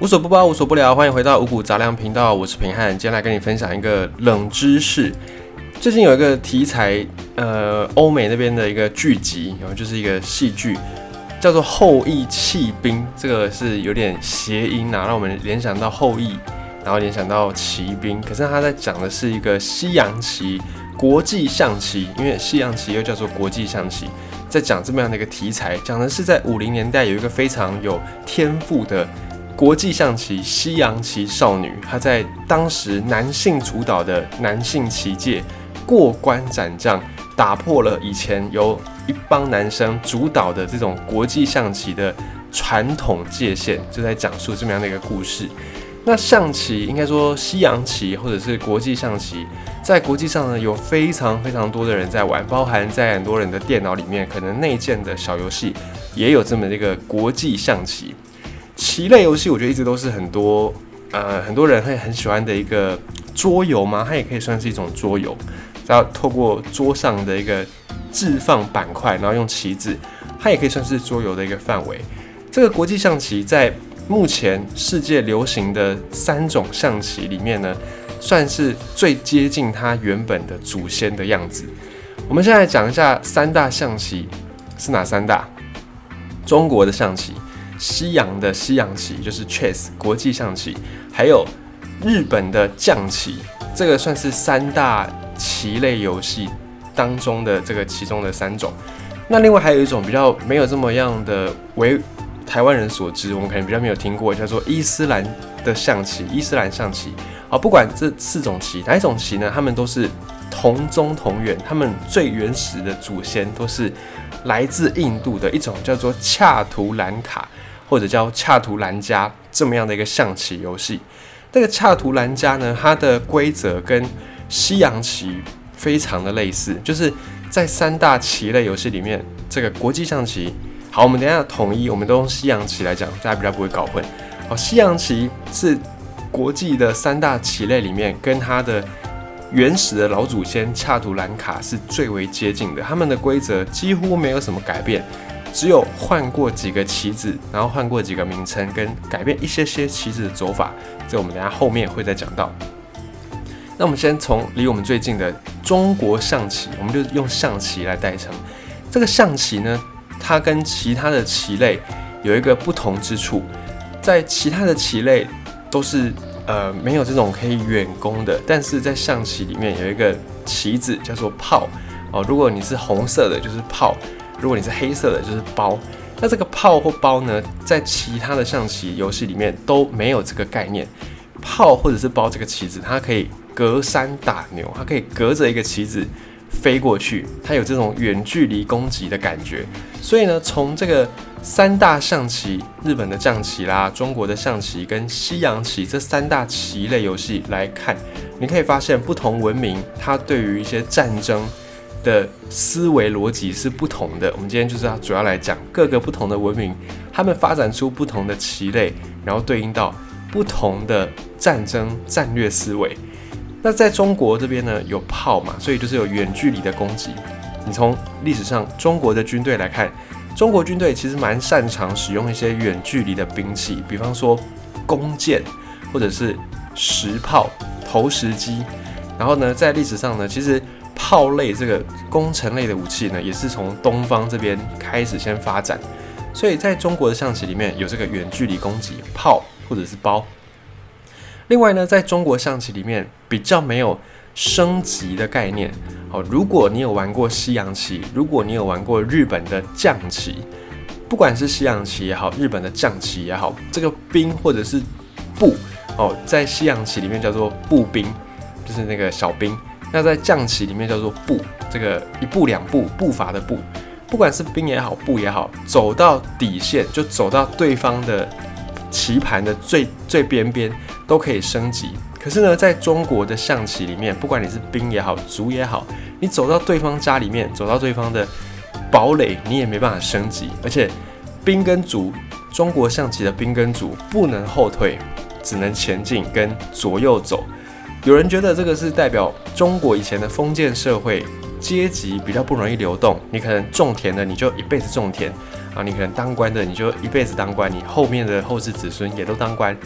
无所不包，无所不聊，欢迎回到五谷杂粮频道，我是平汉，今天来跟你分享一个冷知识。最近有一个题材，呃，欧美那边的一个剧集，然后就是一个戏剧，叫做《后羿弃兵》，这个是有点谐音啊，让我们联想到后羿，然后联想到骑兵。可是他在讲的是一个西洋棋国际象棋，因为西洋棋又叫做国际象棋，在讲这么样的一个题材，讲的是在五零年代有一个非常有天赋的。国际象棋西洋棋少女，她在当时男性主导的男性棋界过关斩将，打破了以前由一帮男生主导的这种国际象棋的传统界限，就在讲述这么样的一个故事。那象棋应该说西洋棋或者是国际象棋，在国际上呢有非常非常多的人在玩，包含在很多人的电脑里面，可能内建的小游戏也有这么一个国际象棋。棋类游戏，我觉得一直都是很多呃很多人会很喜欢的一个桌游嘛，它也可以算是一种桌游。然后透过桌上的一个置放板块，然后用棋子，它也可以算是桌游的一个范围。这个国际象棋在目前世界流行的三种象棋里面呢，算是最接近它原本的祖先的样子。我们现在讲一下三大象棋是哪三大？中国的象棋。西洋的西洋棋就是 chess 国际象棋，还有日本的将棋，这个算是三大棋类游戏当中的这个其中的三种。那另外还有一种比较没有这么样的为台湾人所知，我们可能比较没有听过，叫做伊斯兰的象棋，伊斯兰象棋。啊，不管这四种棋哪一种棋呢，他们都是同宗同源，他们最原始的祖先都是来自印度的一种叫做恰图兰卡。或者叫恰图兰加这么样的一个象棋游戏，这个恰图兰加呢，它的规则跟西洋棋非常的类似，就是在三大棋类游戏里面，这个国际象棋，好，我们等下统一，我们都用西洋棋来讲，大家比较不会搞混。好，西洋棋是国际的三大棋类里面，跟它的原始的老祖先恰图兰卡是最为接近的，他们的规则几乎没有什么改变。只有换过几个棋子，然后换过几个名称，跟改变一些些棋子的走法，这我们等下后面会再讲到。那我们先从离我们最近的中国象棋，我们就用象棋来代称。这个象棋呢，它跟其他的棋类有一个不同之处，在其他的棋类都是呃没有这种可以远攻的，但是在象棋里面有一个棋子叫做炮哦，如果你是红色的，就是炮。如果你是黑色的，就是包。那这个炮或包呢，在其他的象棋游戏里面都没有这个概念。炮或者是包这个棋子，它可以隔山打牛，它可以隔着一个棋子飞过去，它有这种远距离攻击的感觉。所以呢，从这个三大象棋，日本的象棋啦，中国的象棋跟西洋棋这三大棋类游戏来看，你可以发现不同文明它对于一些战争。的思维逻辑是不同的。我们今天就是要主要来讲各个不同的文明，他们发展出不同的棋类，然后对应到不同的战争战略思维。那在中国这边呢，有炮嘛，所以就是有远距离的攻击。你从历史上中国的军队来看，中国军队其实蛮擅长使用一些远距离的兵器，比方说弓箭或者是石炮、投石机。然后呢，在历史上呢，其实。炮类这个攻城类的武器呢，也是从东方这边开始先发展，所以在中国的象棋里面有这个远距离攻击炮或者是包。另外呢，在中国象棋里面比较没有升级的概念。好，如果你有玩过西洋棋，如果你有玩过日本的将棋，不管是西洋棋也好，日本的将棋也好，这个兵或者是步哦，在西洋棋里面叫做步兵，就是那个小兵。那在象棋里面叫做步，这个一步两步步伐的步，不管是兵也好，步也好，走到底线就走到对方的棋盘的最最边边都可以升级。可是呢，在中国的象棋里面，不管你是兵也好，卒也好，你走到对方家里面，走到对方的堡垒，你也没办法升级。而且兵跟卒，中国象棋的兵跟卒不能后退，只能前进跟左右走。有人觉得这个是代表中国以前的封建社会阶级比较不容易流动，你可能种田的你就一辈子种田，啊，你可能当官的你就一辈子当官，你后面的后世子孙也都当官。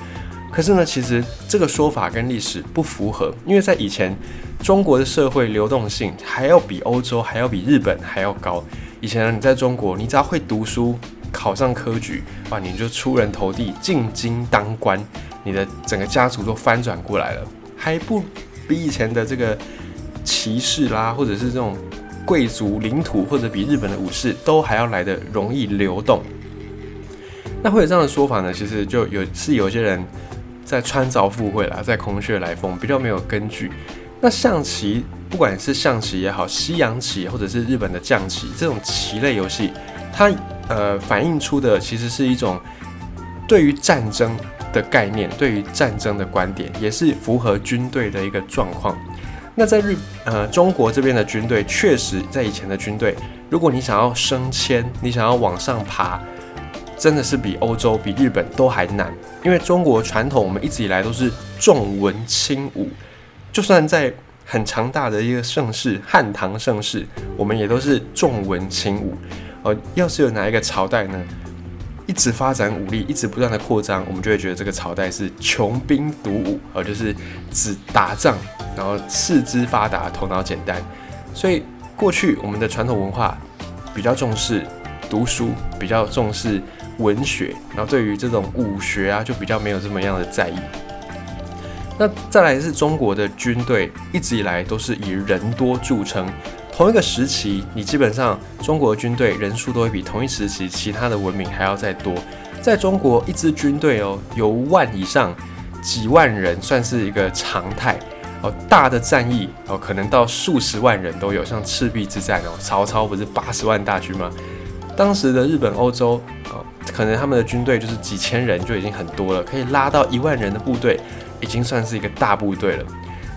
可是呢，其实这个说法跟历史不符合，因为在以前中国的社会流动性还要比欧洲还要比日本还要高。以前呢，你在中国，你只要会读书，考上科举，哇，你就出人头地，进京当官，你的整个家族都翻转过来了，还不比以前的这个骑士啦，或者是这种贵族领土，或者比日本的武士都还要来的容易流动。那会有这样的说法呢？其实就有是有些人。在穿凿附会啦，在空穴来风，比较没有根据。那象棋，不管是象棋也好，西洋棋或者是日本的将棋，这种棋类游戏，它呃反映出的其实是一种对于战争的概念，对于战争的观点，也是符合军队的一个状况。那在日呃中国这边的军队，确实在以前的军队，如果你想要升迁，你想要往上爬。真的是比欧洲、比日本都还难，因为中国传统，我们一直以来都是重文轻武，就算在很强大的一个盛世——汉唐盛世，我们也都是重文轻武。哦，要是有哪一个朝代呢，一直发展武力，一直不断的扩张，我们就会觉得这个朝代是穷兵黩武，而就是只打仗，然后四肢发达，头脑简单。所以过去我们的传统文化比较重视读书，比较重视。文学，然后对于这种武学啊，就比较没有这么样的在意。那再来是中国的军队，一直以来都是以人多著称。同一个时期，你基本上中国军队人数都会比同一时期其他的文明还要再多。在中国，一支军队哦，有万以上，几万人算是一个常态哦。大的战役哦，可能到数十万人都有，像赤壁之战哦，曹操不是八十万大军吗？当时的日本、欧洲哦。可能他们的军队就是几千人就已经很多了，可以拉到一万人的部队，已经算是一个大部队了。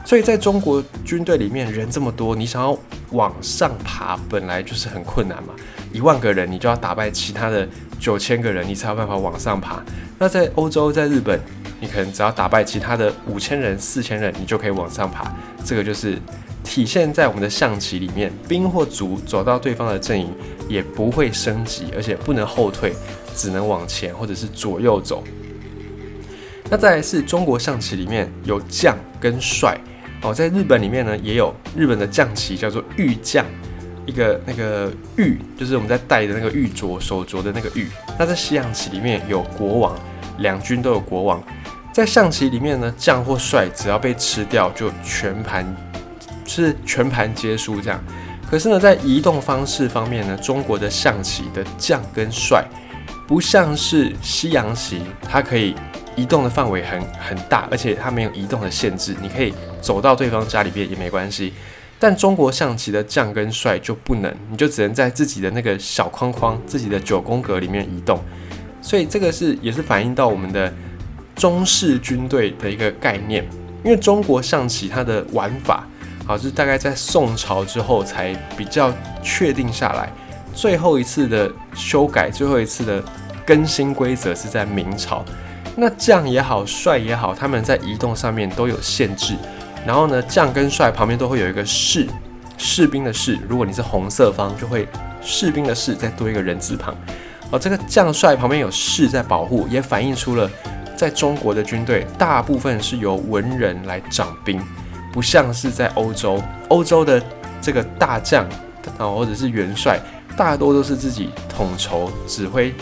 所以在中国军队里面人这么多，你想要往上爬，本来就是很困难嘛。一万个人，你就要打败其他的九千个人，你才有办法往上爬。那在欧洲，在日本，你可能只要打败其他的五千人、四千人，你就可以往上爬。这个就是体现在我们的象棋里面，兵或卒走到对方的阵营也不会升级，而且不能后退。只能往前或者是左右走。那再来是中国象棋里面有将跟帅哦，在日本里面呢也有日本的将棋叫做玉将，一个那个玉就是我们在戴的那个玉镯手镯的那个玉。那在西洋棋里面有国王，两军都有国王。在象棋里面呢，将或帅只要被吃掉就全盘是全盘皆输这样。可是呢，在移动方式方面呢，中国的象棋的将跟帅。不像是西洋棋，它可以移动的范围很很大，而且它没有移动的限制，你可以走到对方家里边也没关系。但中国象棋的将跟帅就不能，你就只能在自己的那个小框框、自己的九宫格里面移动。所以这个是也是反映到我们的中式军队的一个概念，因为中国象棋它的玩法，好是大概在宋朝之后才比较确定下来。最后一次的修改，最后一次的更新规则是在明朝。那将也好，帅也好，他们在移动上面都有限制。然后呢，将跟帅旁边都会有一个士，士兵的士。如果你是红色方，就会士兵的士再多一个人字旁。哦，这个将帅旁边有士在保护，也反映出了在中国的军队大部分是由文人来掌兵，不像是在欧洲，欧洲的这个大将啊，或者是元帅。大多都是自己统筹指挥，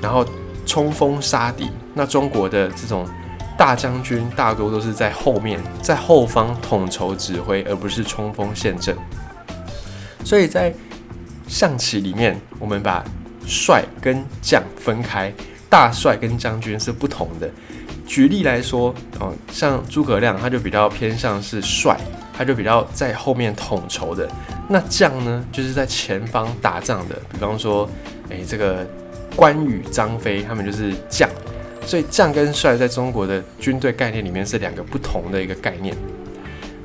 然后冲锋杀敌。那中国的这种大将军大多都是在后面，在后方统筹指挥，而不是冲锋陷阵。所以在象棋里面，我们把帅跟将分开，大帅跟将军是不同的。举例来说，哦，像诸葛亮，他就比较偏向是帅。他就比较在后面统筹的，那将呢，就是在前方打仗的。比方说，诶，这个关羽、张飞，他们就是将。所以将跟帅在中国的军队概念里面是两个不同的一个概念。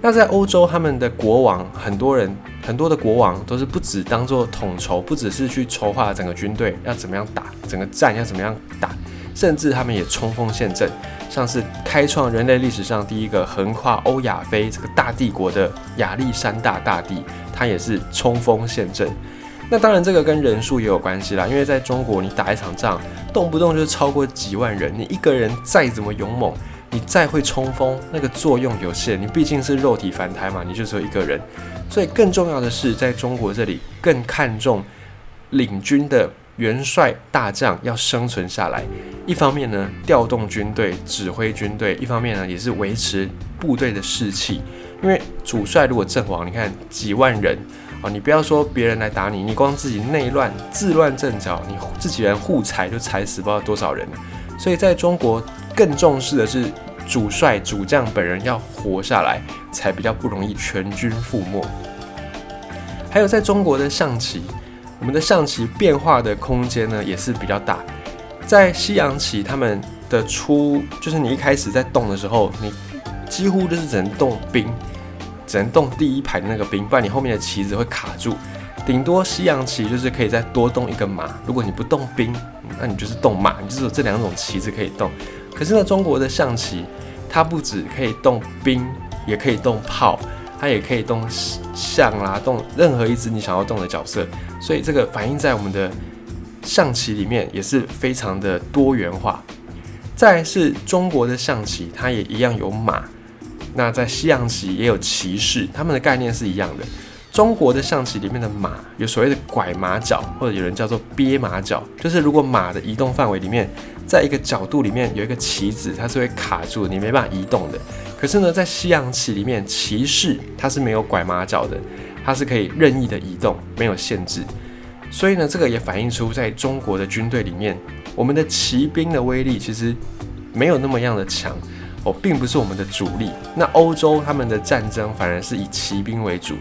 那在欧洲，他们的国王，很多人很多的国王都是不止当做统筹，不只是去筹划整个军队要怎么样打，整个战要怎么样打，甚至他们也冲锋陷阵。像是开创人类历史上第一个横跨欧亚非这个大帝国的亚历山大大帝，他也是冲锋陷阵。那当然，这个跟人数也有关系啦，因为在中国，你打一场仗，动不动就超过几万人，你一个人再怎么勇猛，你再会冲锋，那个作用有限，你毕竟是肉体凡胎嘛，你就只有一个人。所以更重要的是，在中国这里更看重领军的元帅大将要生存下来。一方面呢，调动军队、指挥军队；一方面呢，也是维持部队的士气。因为主帅如果阵亡，你看几万人。哦，你不要说别人来打你，你光自己内乱、自乱阵脚，你自己人互踩就踩死不知道多少人。所以在中国更重视的是主帅、主将本人要活下来，才比较不容易全军覆没。还有在中国的象棋，我们的象棋变化的空间呢也是比较大。在西洋棋，他们的出就是你一开始在动的时候，你几乎就是只能动兵。只能动第一排的那个兵，不然你后面的棋子会卡住。顶多西洋棋就是可以再多动一个马。如果你不动兵，那你就是动马，你就是有这两种棋子可以动。可是呢，中国的象棋它不止可以动兵，也可以动炮，它也可以动象啦，动任何一只你想要动的角色。所以这个反映在我们的象棋里面也是非常的多元化。再是中国的象棋，它也一样有马。那在西洋棋也有骑士，他们的概念是一样的。中国的象棋里面的马有所谓的拐马角，或者有人叫做憋马角，就是如果马的移动范围里面，在一个角度里面有一个棋子，它是会卡住，你没办法移动的。可是呢，在西洋棋里面，骑士它是没有拐马角的，它是可以任意的移动，没有限制。所以呢，这个也反映出在中国的军队里面，我们的骑兵的威力其实没有那么样的强。哦，并不是我们的主力。那欧洲他们的战争反而是以骑兵为主，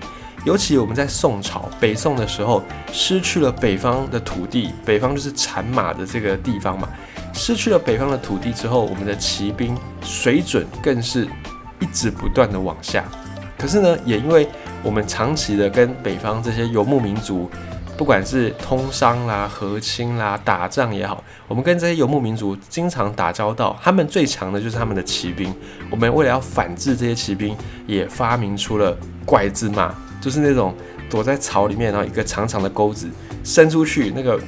尤其我们在宋朝、北宋的时候，失去了北方的土地，北方就是产马的这个地方嘛。失去了北方的土地之后，我们的骑兵水准更是一直不断的往下。可是呢，也因为我们长期的跟北方这些游牧民族。不管是通商啦、和亲啦、打仗也好，我们跟这些游牧民族经常打交道，他们最强的就是他们的骑兵。我们为了要反制这些骑兵，也发明出了拐子马，就是那种躲在草里面，然后一个长长的钩子伸出去，那个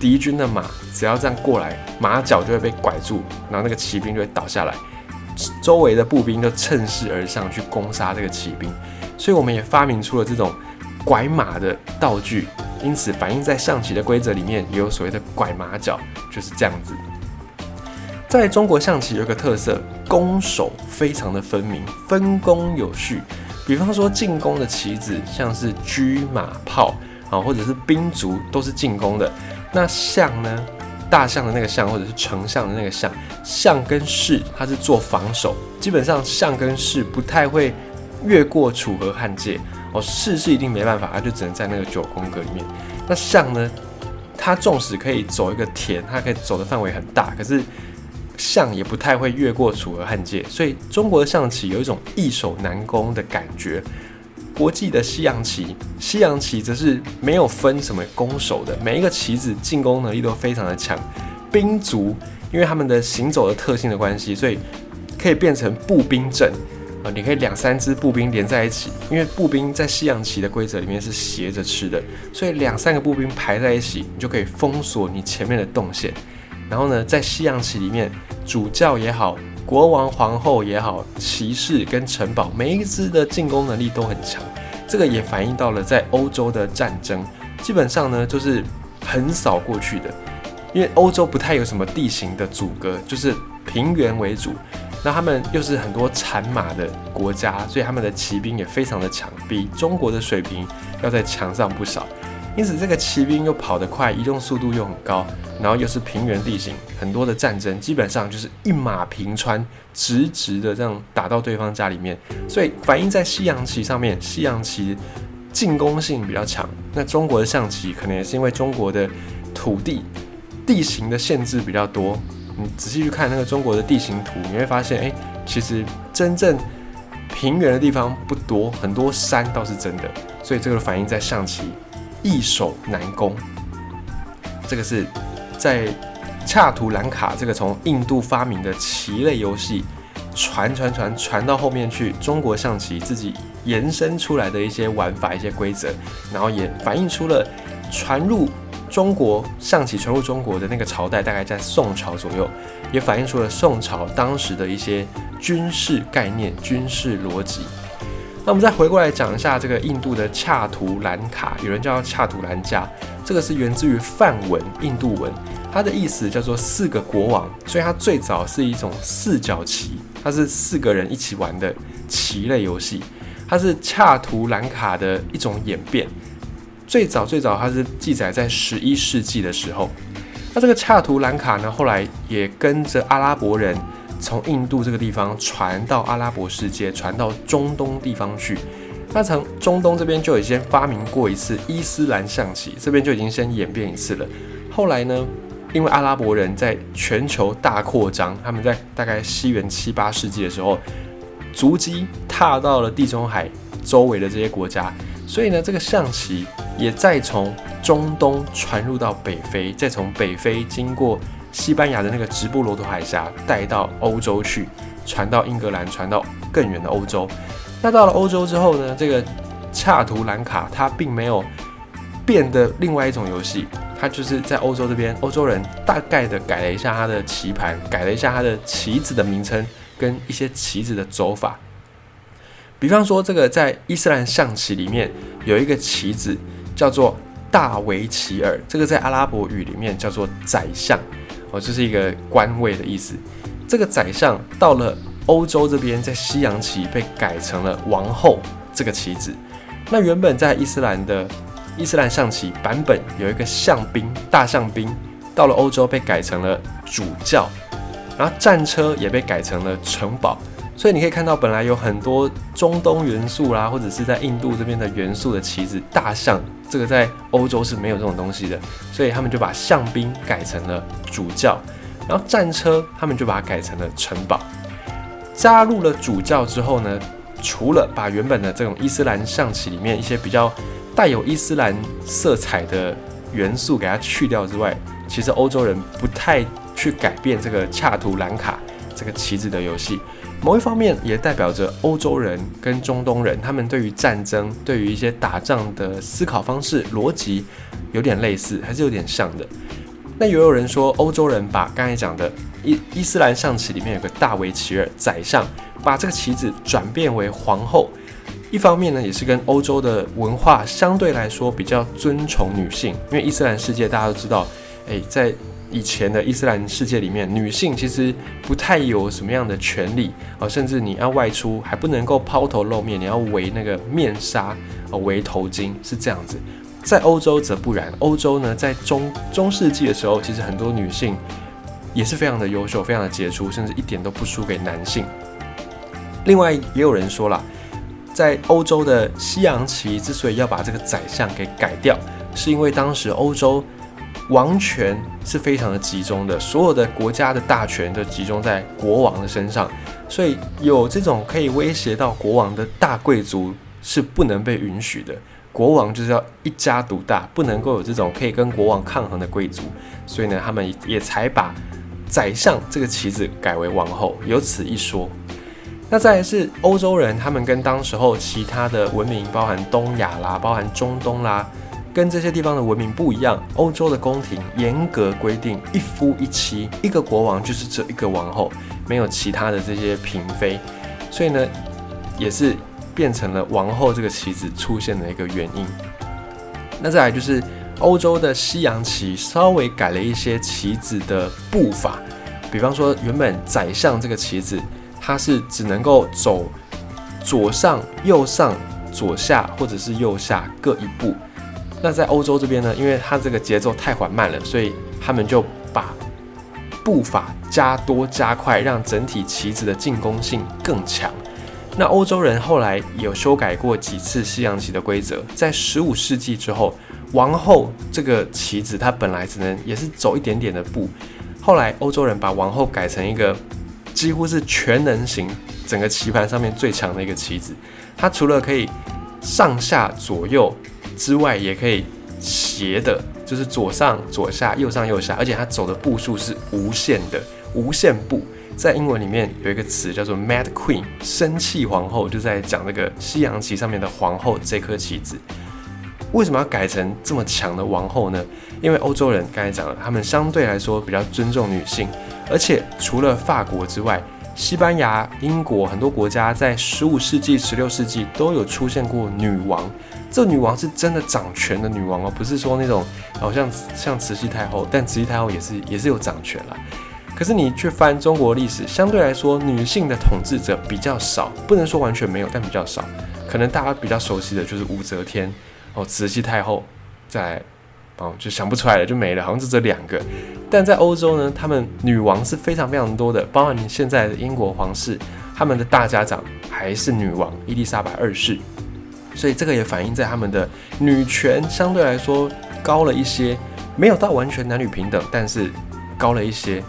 敌军的马只要这样过来，马脚就会被拐住，然后那个骑兵就会倒下来，周围的步兵就趁势而上去攻杀这个骑兵。所以我们也发明出了这种拐马的道具。因此，反映在象棋的规则里面，也有所谓的拐马角，就是这样子。在中国象棋有个特色，攻守非常的分明，分工有序。比方说进攻的棋子，像是车马炮啊，或者是兵卒，都是进攻的。那象呢？大象的那个象，或者是丞相的那个象，象跟士，它是做防守。基本上象跟士不太会越过楚河汉界。哦，士是一定没办法，他就只能在那个九宫格里面。那象呢？它纵使可以走一个田，它可以走的范围很大，可是象也不太会越过楚河汉界。所以中国的象棋有一种易守难攻的感觉。国际的西洋棋，西洋棋则是没有分什么攻守的，每一个棋子进攻能力都非常的强。兵卒因为他们的行走的特性的关系，所以可以变成步兵阵。啊，你可以两三支步兵连在一起，因为步兵在西洋棋的规则里面是斜着吃的，所以两三个步兵排在一起，你就可以封锁你前面的动线。然后呢，在西洋棋里面，主教也好，国王、皇后也好，骑士跟城堡，每一支的进攻能力都很强。这个也反映到了在欧洲的战争，基本上呢就是横扫过去的，因为欧洲不太有什么地形的阻隔，就是平原为主。那他们又是很多产马的国家，所以他们的骑兵也非常的强，比中国的水平要在强上不少。因此，这个骑兵又跑得快，移动速度又很高，然后又是平原地形，很多的战争基本上就是一马平川，直直的这样打到对方家里面。所以反映在西洋棋上面，西洋棋进攻性比较强。那中国的象棋可能也是因为中国的土地地形的限制比较多。你仔细去看那个中国的地形图，你会发现，哎，其实真正平原的地方不多，很多山倒是真的。所以这个反映在象棋易守难攻。这个是在恰图兰卡这个从印度发明的棋类游戏传传传传到后面去，中国象棋自己延伸出来的一些玩法、一些规则，然后也反映出了传入中国象棋传入中国的那个朝代，大概在宋朝左右，也反映出了宋朝当时的一些军事概念、军事逻辑。那我们再回过来讲一下这个印度的恰图兰卡，有人叫恰图兰加，这个是源自于梵文、印度文，它的意思叫做四个国王，所以它最早是一种四角棋，它是四个人一起玩的棋类游戏，它是恰图兰卡的一种演变。最早最早，它是记载在十一世纪的时候。那这个恰图兰卡呢，后来也跟着阿拉伯人从印度这个地方传到阿拉伯世界，传到中东地方去。那从中东这边就已经发明过一次伊斯兰象棋，这边就已经先演变一次了。后来呢，因为阿拉伯人在全球大扩张，他们在大概西元七八世纪的时候，足迹踏到了地中海周围的这些国家，所以呢，这个象棋。也再从中东传入到北非，再从北非经过西班牙的那个直布罗陀海峡带到欧洲去，传到英格兰，传到更远的欧洲。那到了欧洲之后呢？这个恰图兰卡它并没有变得另外一种游戏，它就是在欧洲这边，欧洲人大概的改了一下它的棋盘，改了一下它的棋子的名称跟一些棋子的走法。比方说，这个在伊斯兰象棋里面有一个棋子。叫做大维齐尔，这个在阿拉伯语里面叫做宰相，哦，这是一个官位的意思。这个宰相到了欧洲这边，在西洋棋被改成了王后这个棋子。那原本在伊斯兰的伊斯兰象棋版本有一个象兵，大象兵，到了欧洲被改成了主教，然后战车也被改成了城堡。所以你可以看到，本来有很多中东元素啦，或者是在印度这边的元素的棋子，大象这个在欧洲是没有这种东西的，所以他们就把象兵改成了主教，然后战车他们就把它改成了城堡。加入了主教之后呢，除了把原本的这种伊斯兰象棋里面一些比较带有伊斯兰色彩的元素给它去掉之外，其实欧洲人不太去改变这个恰图兰卡这个棋子的游戏。某一方面也代表着欧洲人跟中东人，他们对于战争、对于一些打仗的思考方式、逻辑有点类似，还是有点像的。那也有人说，欧洲人把刚才讲的伊伊斯兰象棋里面有个大维齐尔宰相，把这个棋子转变为皇后。一方面呢，也是跟欧洲的文化相对来说比较尊崇女性，因为伊斯兰世界大家都知道，诶，在以前的伊斯兰世界里面，女性其实不太有什么样的权利啊，甚至你要外出还不能够抛头露面，你要围那个面纱啊，围头巾是这样子。在欧洲则不然，欧洲呢，在中中世纪的时候，其实很多女性也是非常的优秀，非常的杰出，甚至一点都不输给男性。另外，也有人说了，在欧洲的西洋棋之所以要把这个宰相给改掉，是因为当时欧洲。王权是非常的集中的，所有的国家的大权都集中在国王的身上，所以有这种可以威胁到国王的大贵族是不能被允许的。国王就是要一家独大，不能够有这种可以跟国王抗衡的贵族。所以呢，他们也才把宰相这个棋子改为王后，有此一说。那再来是欧洲人，他们跟当时候其他的文明，包含东亚啦，包含中东啦。跟这些地方的文明不一样，欧洲的宫廷严格规定一夫一妻，一个国王就是这一个王后，没有其他的这些嫔妃，所以呢，也是变成了王后这个棋子出现的一个原因。那再来就是欧洲的西洋棋稍微改了一些棋子的步伐，比方说原本宰相这个棋子，它是只能够走左上、右上、左下或者是右下各一步。那在欧洲这边呢，因为它这个节奏太缓慢了，所以他们就把步伐加多加快，让整体棋子的进攻性更强。那欧洲人后来有修改过几次西洋棋的规则，在十五世纪之后，王后这个棋子它本来只能也是走一点点的步，后来欧洲人把王后改成一个几乎是全能型，整个棋盘上面最强的一个棋子，它除了可以上下左右。之外也可以斜的，就是左上左下，右上右下，而且它走的步数是无限的，无限步。在英文里面有一个词叫做 Mad Queen，生气皇后，就在讲这个西洋棋上面的皇后这颗棋子。为什么要改成这么强的王后呢？因为欧洲人刚才讲了，他们相对来说比较尊重女性，而且除了法国之外，西班牙、英国很多国家在十五世纪、十六世纪都有出现过女王。这女王是真的掌权的女王哦，不是说那种好像像慈禧太后，但慈禧太后也是也是有掌权了。可是你去翻中国历史，相对来说女性的统治者比较少，不能说完全没有，但比较少。可能大家比较熟悉的就是武则天。哦，慈禧太后，在哦就想不出来了，就没了，好像是这两个。但在欧洲呢，他们女王是非常非常多的，包括你现在的英国皇室，他们的大家长还是女王伊丽莎白二世，所以这个也反映在他们的女权相对来说高了一些，没有到完全男女平等，但是高了一些，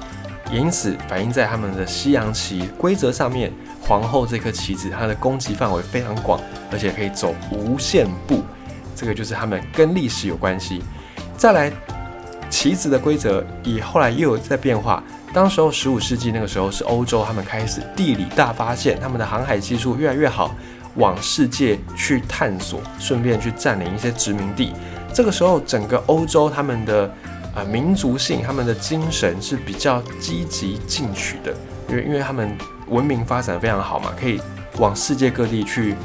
因此反映在他们的西洋棋规则上面，皇后这颗棋子它的攻击范围非常广，而且可以走无限步。这个就是他们跟历史有关系。再来，棋子的规则也后来又有在变化。当时候十五世纪那个时候是欧洲，他们开始地理大发现，他们的航海技术越来越好，往世界去探索，顺便去占领一些殖民地。这个时候，整个欧洲他们的呃民族性、他们的精神是比较积极进取的，因为因为他们文明发展非常好嘛，可以往世界各地去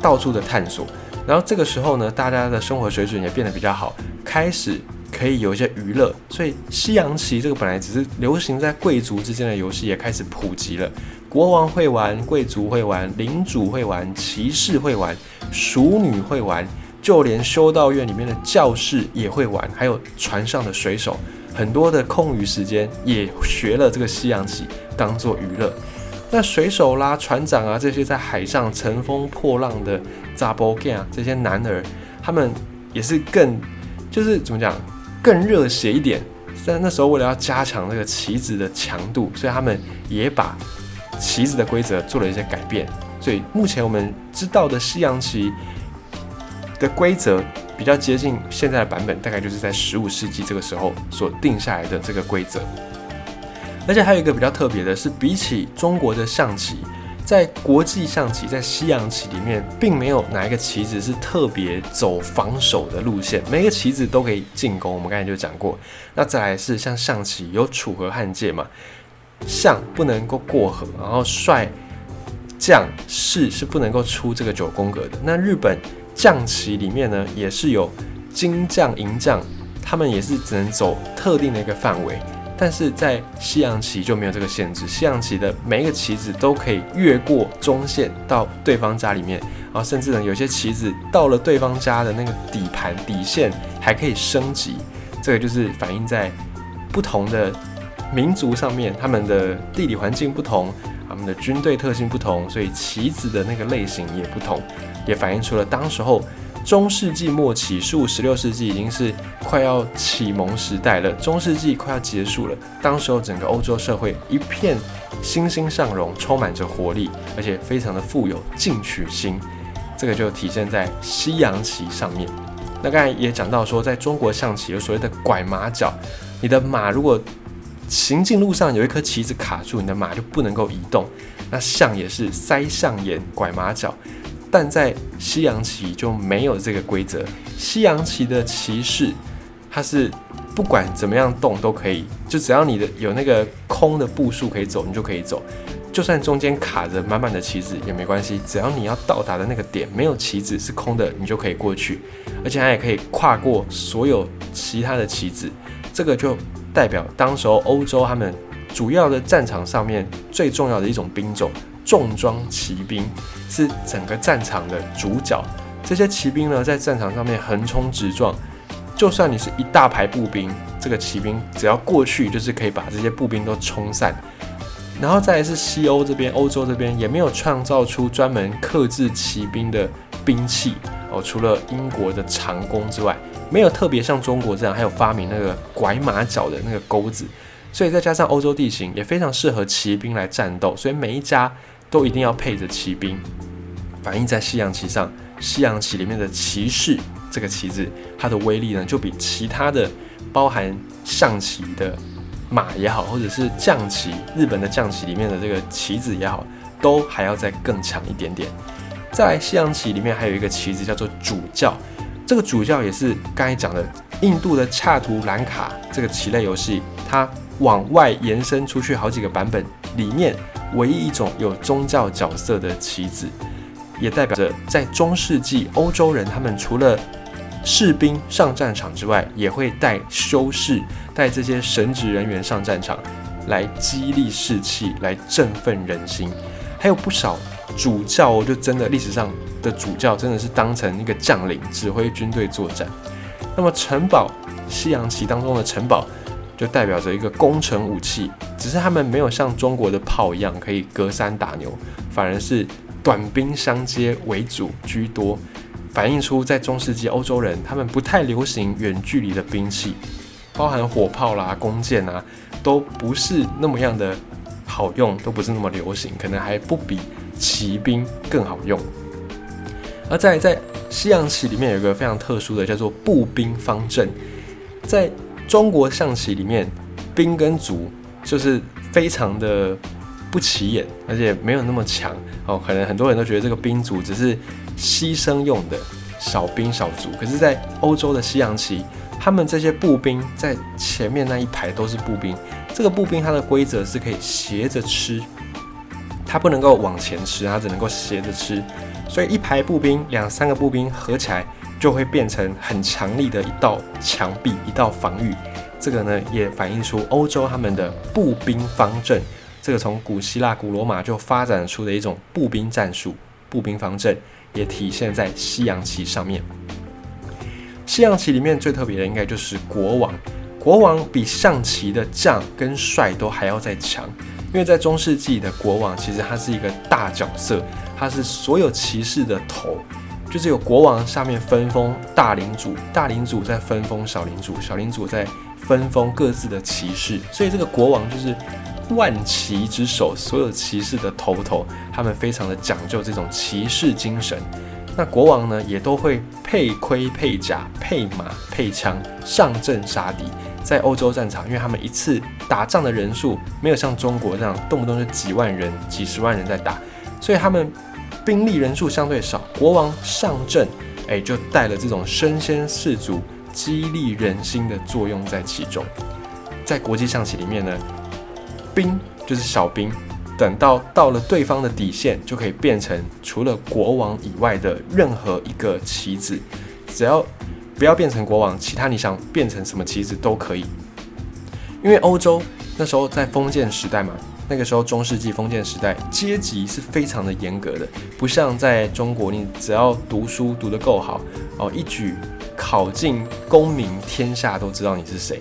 到处的探索。然后这个时候呢，大家的生活水准也变得比较好，开始可以有一些娱乐，所以西洋棋这个本来只是流行在贵族之间的游戏，也开始普及了。国王会玩，贵族会玩，领主会玩，骑士会玩，淑女会玩，就连修道院里面的教士也会玩，还有船上的水手，很多的空余时间也学了这个西洋棋当做娱乐。那水手啦、船长啊这些在海上乘风破浪的。扎波 g 啊，这些男儿，他们也是更，就是怎么讲，更热血一点。在那时候，为了要加强这个棋子的强度，所以他们也把棋子的规则做了一些改变。所以目前我们知道的西洋棋的规则比较接近现在的版本，大概就是在十五世纪这个时候所定下来的这个规则。而且还有一个比较特别的是，比起中国的象棋。在国际象棋，在西洋棋里面，并没有哪一个棋子是特别走防守的路线，每个棋子都可以进攻。我们刚才就讲过。那再来是像象棋有楚河汉界嘛，象不能够过河，然后帅将士是不能够出这个九宫格的。那日本将棋里面呢，也是有金将银将，他们也是只能走特定的一个范围。但是在西洋棋就没有这个限制，西洋棋的每一个棋子都可以越过中线到对方家里面，然后甚至呢有些棋子到了对方家的那个底盘底线还可以升级，这个就是反映在不同的民族上面，他们的地理环境不同，他们的军队特性不同，所以棋子的那个类型也不同，也反映出了当时候。中世纪末期，十五、十六世纪已经是快要启蒙时代了，中世纪快要结束了。当时候，整个欧洲社会一片欣欣向荣，充满着活力，而且非常的富有进取心。这个就体现在西洋棋上面。那刚才也讲到说，在中国象棋有所谓的拐马角，你的马如果行进路上有一颗棋子卡住，你的马就不能够移动。那象也是塞象眼，拐马角。但在西洋棋就没有这个规则。西洋棋的骑士，他是不管怎么样动都可以，就只要你的有那个空的步数可以走，你就可以走。就算中间卡着满满的棋子也没关系，只要你要到达的那个点没有棋子是空的，你就可以过去。而且它也可以跨过所有其他的棋子。这个就代表当时候欧洲他们主要的战场上面最重要的一种兵种。重装骑兵是整个战场的主角。这些骑兵呢，在战场上面横冲直撞，就算你是一大排步兵，这个骑兵只要过去，就是可以把这些步兵都冲散。然后再来是西欧这边，欧洲这边也没有创造出专门克制骑兵的兵器哦，除了英国的长弓之外，没有特别像中国这样，还有发明那个拐马角的那个钩子。所以再加上欧洲地形也非常适合骑兵来战斗，所以每一家。都一定要配着骑兵，反映在西洋棋上。西洋棋里面的骑士这个棋子，它的威力呢，就比其他的包含象棋的马也好，或者是将棋，日本的将棋里面的这个棋子也好，都还要再更强一点点。在西洋棋里面还有一个棋子叫做主教，这个主教也是刚才讲的印度的恰图兰卡这个棋类游戏，它往外延伸出去好几个版本里面，唯一一种有宗教角色的棋子，也代表着在中世纪欧洲人他们除了士兵上战场之外，也会带修士、带这些神职人员上战场，来激励士气，来振奋人心。还有不少主教，就真的历史上的主教，真的是当成一个将领，指挥军队作战。那么城堡，西洋棋当中的城堡，就代表着一个攻城武器，只是他们没有像中国的炮一样可以隔山打牛，反而是短兵相接为主居多。反映出在中世纪欧洲人，他们不太流行远距离的兵器，包含火炮啦、弓箭啊，都不是那么样的好用，都不是那么流行，可能还不比骑兵更好用。而在在西洋棋里面有一个非常特殊的，叫做步兵方阵。在中国象棋里面，兵跟卒就是非常的不起眼，而且没有那么强哦。可能很多人都觉得这个兵卒只是。牺牲用的小兵小卒，可是，在欧洲的西洋棋，他们这些步兵在前面那一排都是步兵。这个步兵它的规则是可以斜着吃，它不能够往前吃，它只能够斜着吃。所以一排步兵，两三个步兵合起来，就会变成很强力的一道墙壁，一道防御。这个呢，也反映出欧洲他们的步兵方阵。这个从古希腊、古罗马就发展出的一种步兵战术，步兵方阵。也体现在西洋棋上面。西洋棋里面最特别的，应该就是国王。国王比象棋的将跟帅都还要再强，因为在中世纪的国王，其实他是一个大角色，他是所有骑士的头，就是有国王下面分封大领主，大领主再分封小领主，小领主再分封各自的骑士，所以这个国王就是。万骑之首，所有骑士的头头，他们非常的讲究这种骑士精神。那国王呢，也都会配盔、配甲、配马、配枪上阵杀敌。在欧洲战场，因为他们一次打仗的人数没有像中国这样动不动就几万人、几十万人在打，所以他们兵力人数相对少。国王上阵，哎，就带了这种身先士卒、激励人心的作用在其中。在国际象棋里面呢。兵就是小兵，等到到了对方的底线，就可以变成除了国王以外的任何一个棋子，只要不要变成国王，其他你想变成什么棋子都可以。因为欧洲那时候在封建时代嘛，那个时候中世纪封建时代，阶级是非常的严格的，不像在中国，你只要读书读得够好，哦，一举考进功名，天下都知道你是谁。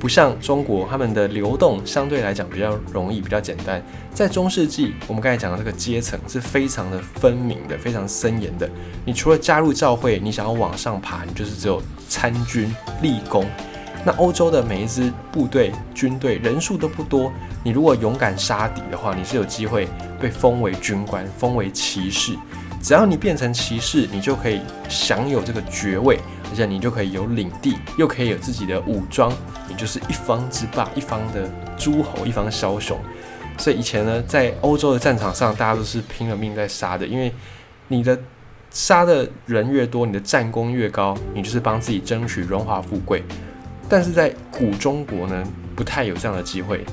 不像中国，他们的流动相对来讲比较容易，比较简单。在中世纪，我们刚才讲的这个阶层是非常的分明的，非常森严的。你除了加入教会，你想要往上爬，你就是只有参军立功。那欧洲的每一支部队、军队人数都不多，你如果勇敢杀敌的话，你是有机会被封为军官，封为骑士。只要你变成骑士，你就可以享有这个爵位，而且你就可以有领地，又可以有自己的武装，你就是一方之霸，一方的诸侯，一方枭雄。所以以前呢，在欧洲的战场上，大家都是拼了命在杀的，因为你的杀的人越多，你的战功越高，你就是帮自己争取荣华富贵。但是在古中国呢，不太有这样的机会。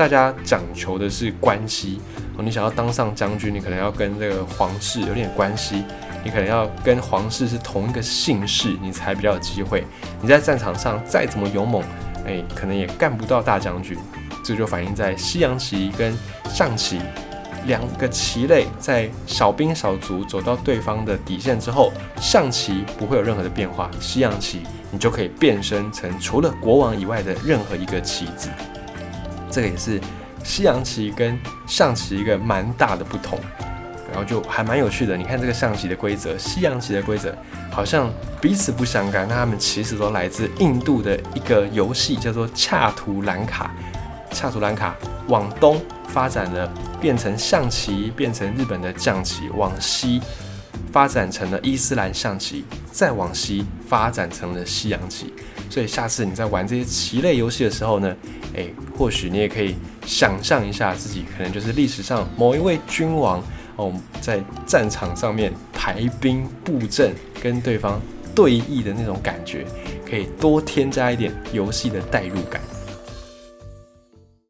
大家讲求的是关系，你想要当上将军，你可能要跟这个皇室有点关系，你可能要跟皇室是同一个姓氏，你才比较有机会。你在战场上再怎么勇猛，哎，可能也干不到大将军。这就反映在西洋棋跟象棋两个棋类，在小兵小卒走到对方的底线之后，象棋不会有任何的变化，西洋棋你就可以变身成除了国王以外的任何一个棋子。这个也是西洋棋跟象棋一个蛮大的不同，然后就还蛮有趣的。你看这个象棋的规则，西洋棋的规则好像彼此不相干，那他们其实都来自印度的一个游戏，叫做恰图兰卡。恰图兰卡往东发展了，变成象棋，变成日本的将棋；往西发展成了伊斯兰象棋，再往西发展成了西洋棋。所以下次你在玩这些棋类游戏的时候呢？诶，或许你也可以想象一下，自己可能就是历史上某一位君王哦，在战场上面排兵布阵，跟对方对弈的那种感觉，可以多添加一点游戏的代入感。